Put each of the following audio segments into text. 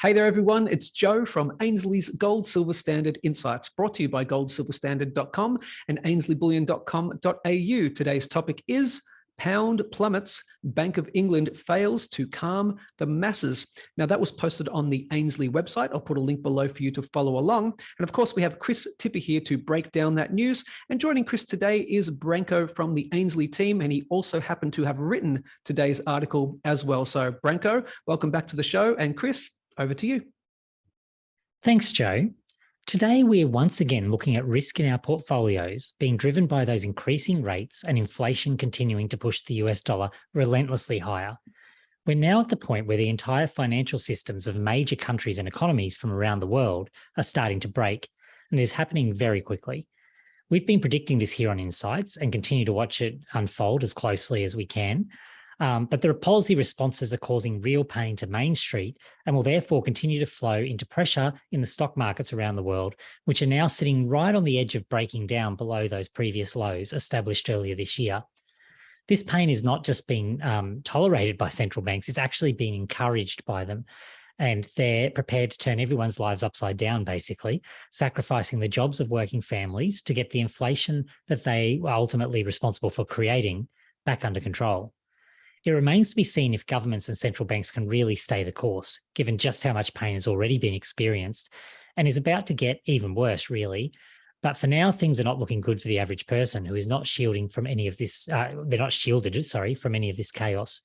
Hey there, everyone. It's Joe from Ainslie's Gold Silver Standard Insights, brought to you by goldsilverstandard.com and ainslieBullion.com.au. Today's topic is Pound plummets, Bank of England fails to calm the masses. Now, that was posted on the Ainslie website. I'll put a link below for you to follow along. And of course, we have Chris Tipper here to break down that news. And joining Chris today is Branko from the Ainslie team. And he also happened to have written today's article as well. So, Branko, welcome back to the show. And Chris, over to you. Thanks, Joe. Today, we are once again looking at risk in our portfolios being driven by those increasing rates and inflation continuing to push the US dollar relentlessly higher. We're now at the point where the entire financial systems of major countries and economies from around the world are starting to break, and it is happening very quickly. We've been predicting this here on Insights and continue to watch it unfold as closely as we can. Um, but the policy responses are causing real pain to Main Street and will therefore continue to flow into pressure in the stock markets around the world, which are now sitting right on the edge of breaking down below those previous lows established earlier this year. This pain is not just being um, tolerated by central banks, it's actually being encouraged by them. And they're prepared to turn everyone's lives upside down, basically, sacrificing the jobs of working families to get the inflation that they are ultimately responsible for creating back under control. It remains to be seen if governments and central banks can really stay the course, given just how much pain has already been experienced and is about to get even worse, really. But for now, things are not looking good for the average person who is not shielding from any of this. Uh, they're not shielded, sorry, from any of this chaos.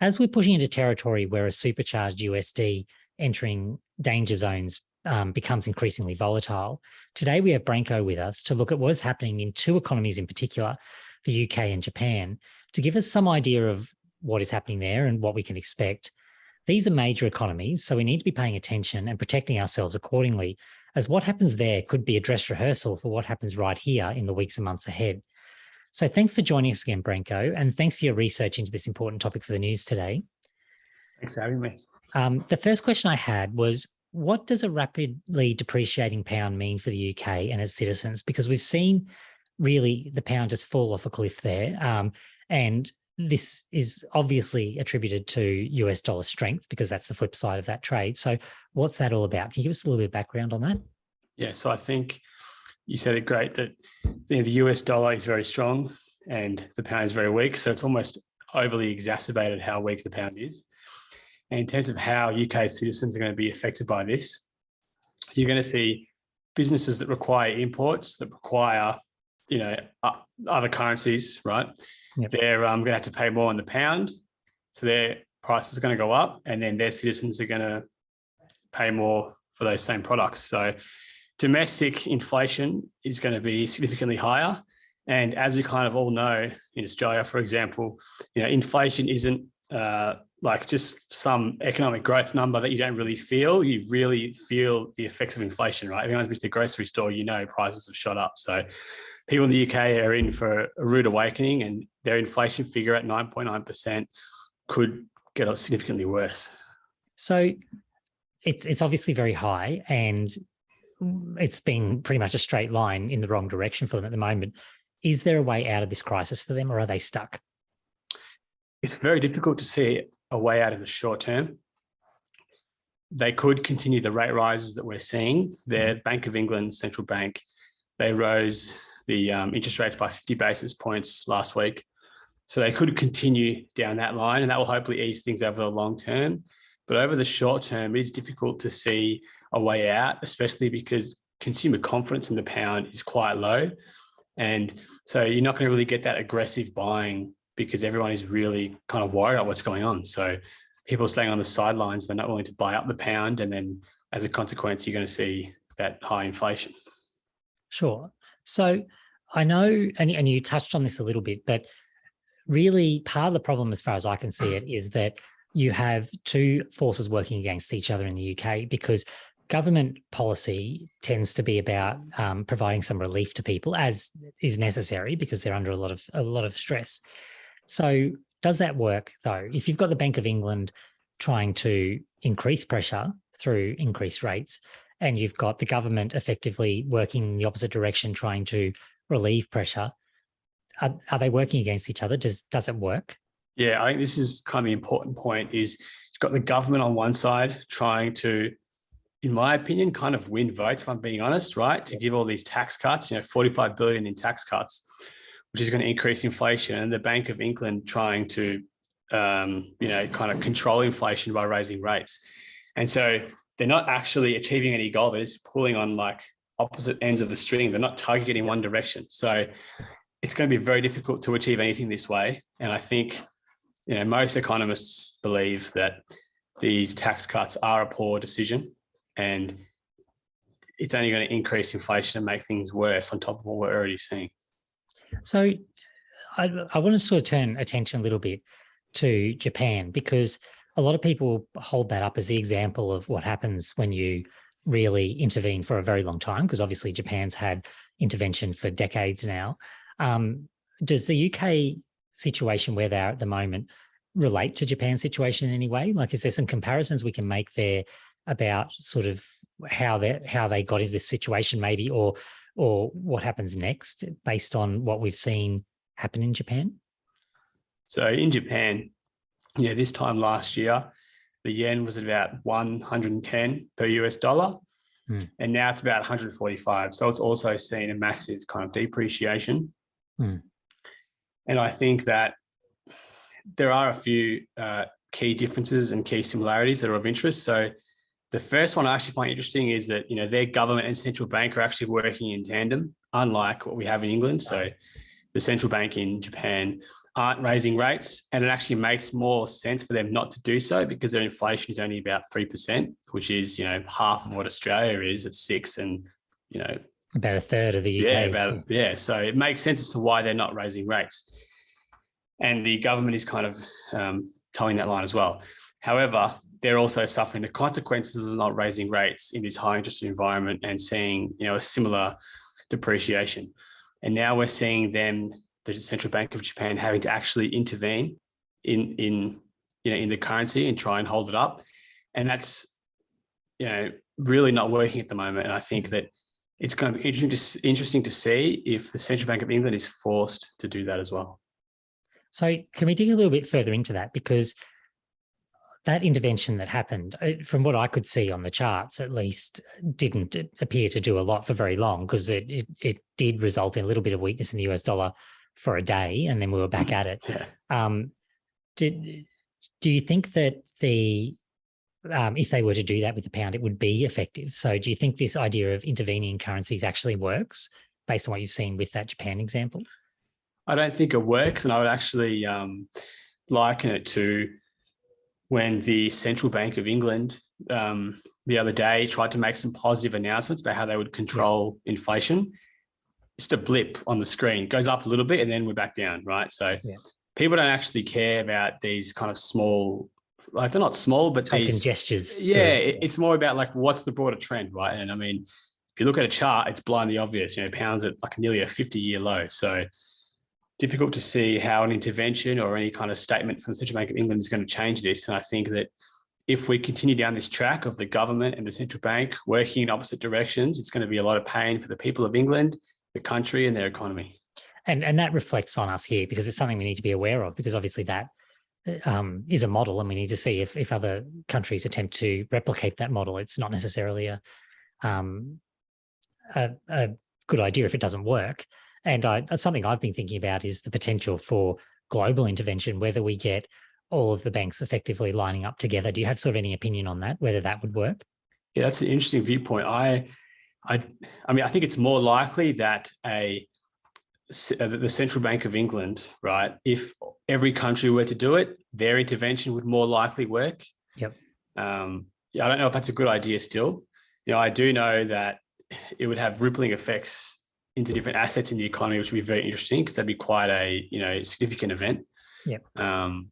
As we're pushing into territory where a supercharged USD entering danger zones um, becomes increasingly volatile, today we have Branko with us to look at what is happening in two economies in particular, the UK and Japan, to give us some idea of what is happening there and what we can expect. These are major economies, so we need to be paying attention and protecting ourselves accordingly, as what happens there could be a dress rehearsal for what happens right here in the weeks and months ahead. So thanks for joining us again, Branko, and thanks for your research into this important topic for the news today. Thanks for having me. Um, the first question I had was, what does a rapidly depreciating pound mean for the UK and its citizens? Because we've seen really the pound just fall off a cliff there. Um, and this is obviously attributed to US dollar strength because that's the flip side of that trade. So, what's that all about? Can you give us a little bit of background on that? Yeah, so I think you said it great that the US dollar is very strong and the pound is very weak. So, it's almost overly exacerbated how weak the pound is. And in terms of how UK citizens are going to be affected by this, you're going to see businesses that require imports, that require, you know, other currencies, right? Yep. They're um, going to have to pay more on the pound. So their prices are going to go up and then their citizens are going to pay more for those same products. So domestic inflation is going to be significantly higher. And as we kind of all know in Australia, for example, you know, inflation isn't uh, like just some economic growth number that you don't really feel. You really feel the effects of inflation, right? If anyone's been to the grocery store, you know prices have shot up. So people in the UK are in for a rude awakening and their inflation figure at 9.9% could get significantly worse. So it's it's obviously very high and it's been pretty much a straight line in the wrong direction for them at the moment. Is there a way out of this crisis for them or are they stuck? It's very difficult to see a way out in the short term. They could continue the rate rises that we're seeing. Their mm-hmm. Bank of England central bank, they rose the um, interest rates by 50 basis points last week. So they could continue down that line and that will hopefully ease things over the long term. But over the short term, it is difficult to see a way out, especially because consumer confidence in the pound is quite low. And so you're not going to really get that aggressive buying because everyone is really kind of worried about what's going on. So people are staying on the sidelines, they're not willing to buy up the pound. And then as a consequence, you're going to see that high inflation. Sure. So I know, and, and you touched on this a little bit, but really part of the problem, as far as I can see it, is that you have two forces working against each other in the UK because government policy tends to be about um, providing some relief to people as is necessary because they're under a lot of a lot of stress. So does that work though? If you've got the Bank of England trying to increase pressure through increased rates, and you've got the government effectively working in the opposite direction, trying to relieve pressure. Are, are they working against each other? Does does it work? Yeah, I think this is kind of the important point is you've got the government on one side trying to, in my opinion, kind of win votes, if I'm being honest, right? To give all these tax cuts, you know, 45 billion in tax cuts, which is going to increase inflation, and the Bank of England trying to, um, you know, kind of control inflation by raising rates. And so they're not actually achieving any goal, but it's pulling on like opposite ends of the string. They're not targeting in one direction. So it's going to be very difficult to achieve anything this way. And I think, you know, most economists believe that these tax cuts are a poor decision and it's only going to increase inflation and make things worse on top of what we're already seeing. So I, I want to sort of turn attention a little bit to Japan because a lot of people hold that up as the example of what happens when you really intervene for a very long time, because obviously Japan's had intervention for decades now. Um, does the UK situation where they're at the moment relate to Japan's situation in any way? Like, is there some comparisons we can make there about sort of how they how they got into this situation, maybe, or or what happens next based on what we've seen happen in Japan? So in Japan, yeah, this time last year, the yen was at about 110 per US dollar. Mm. And now it's about 145. So it's also seen a massive kind of depreciation. Mm. And I think that there are a few uh, key differences and key similarities that are of interest. So the first one I actually find interesting is that you know their government and central bank are actually working in tandem, unlike what we have in England. So the central bank in Japan aren't raising rates, and it actually makes more sense for them not to do so because their inflation is only about three percent, which is you know half of what Australia is at six, and you know about a third of the UK. Yeah, about yeah. So it makes sense as to why they're not raising rates, and the government is kind of um, toeing that line as well. However, they're also suffering the consequences of not raising rates in this high interest environment and seeing you know a similar depreciation. And now we're seeing them the central bank of Japan having to actually intervene in in you know in the currency and try and hold it up, and that's you know really not working at the moment. And I think that it's to be interesting to interesting to see if the central bank of England is forced to do that as well. So can we dig a little bit further into that because that intervention that happened, uh, from what I could see on the charts, at least, didn't appear to do a lot for very long because it, it, it did result in a little bit of weakness in the US dollar for a day, and then we were back at it. Yeah. Um, did do you think that the um, if they were to do that with the pound, it would be effective? So, do you think this idea of intervening in currencies actually works based on what you've seen with that Japan example? I don't think it works, and I would actually um, liken it to when the central bank of England um, the other day tried to make some positive announcements about how they would control inflation. Just a blip on the screen goes up a little bit, and then we're back down, right? So Yeah. people don't actually care about these kind of small, like they're not small, but Token these gestures. yeah, of, it- it's more about like what's the broader trend, right? And I mean, if you look at a chart, it's blindly obvious. You know, pounds at like nearly a 50-year low. So difficult to see how an intervention or any kind of statement from the Central Bank of England is going to change this. And I think that if we continue down this track of the government and the central bank working in opposite directions, it's going to be a lot of pain for the people of England, the country, and their economy. and and that reflects on us here because it's something we need to be aware of because obviously that um, is a model and we need to see if if other countries attempt to replicate that model it's not necessarily a um, a, a good idea if it doesn't work and I, something I've been thinking about is the potential for global intervention whether we get all of the banks effectively lining up together do you have sort of any opinion on that whether that would work Yeah, that's an interesting viewpoint. I, I, I mean, I think it's more likely that a uh, the Central Bank of England, right? If every country were to do it, their intervention would more likely work. Yep. Um, yeah, I don't know if that's a good idea. Still, you know, I do know that it would have rippling effects into different assets in the economy, which would be very interesting because that'd be quite a you know significant event. Yep. Um,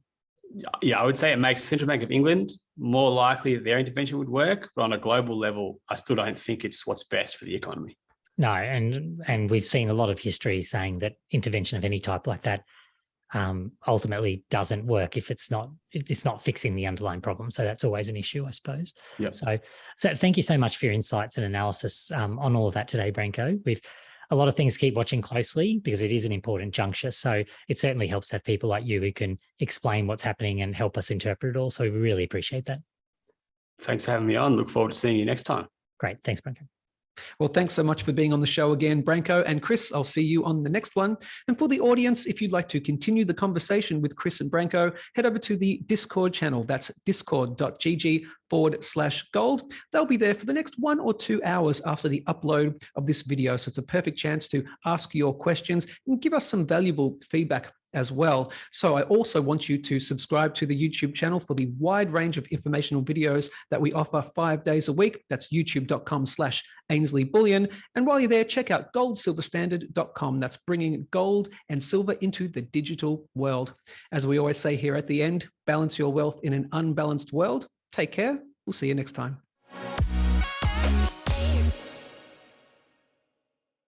yeah, I would say it makes Central Bank of England more likely that their intervention would work, but on a global level, I still don't think it's what's best for the economy. No, and and we've seen a lot of history saying that intervention of any type like that um, ultimately doesn't work if it's not it's not fixing the underlying problem. So that's always an issue, I suppose. Yep. So so thank you so much for your insights and analysis um, on all of that today, Branko. We've a lot of things keep watching closely because it is an important juncture. So it certainly helps have people like you who can explain what's happening and help us interpret it all. So we really appreciate that. Thanks for having me on. Look forward to seeing you next time. Great. Thanks, Branko. Well, thanks so much for being on the show again, Branko and Chris. I'll see you on the next one. And for the audience, if you'd like to continue the conversation with Chris and Branko, head over to the Discord channel. That's discord.gg forward slash gold. They'll be there for the next one or two hours after the upload of this video. So it's a perfect chance to ask your questions and give us some valuable feedback as well. So I also want you to subscribe to the YouTube channel for the wide range of informational videos that we offer five days a week. That's youtube.com slash Ainslie Bullion. And while you're there, check out goldsilverstandard.com. That's bringing gold and silver into the digital world. As we always say here at the end, balance your wealth in an unbalanced world. Take care. We'll see you next time.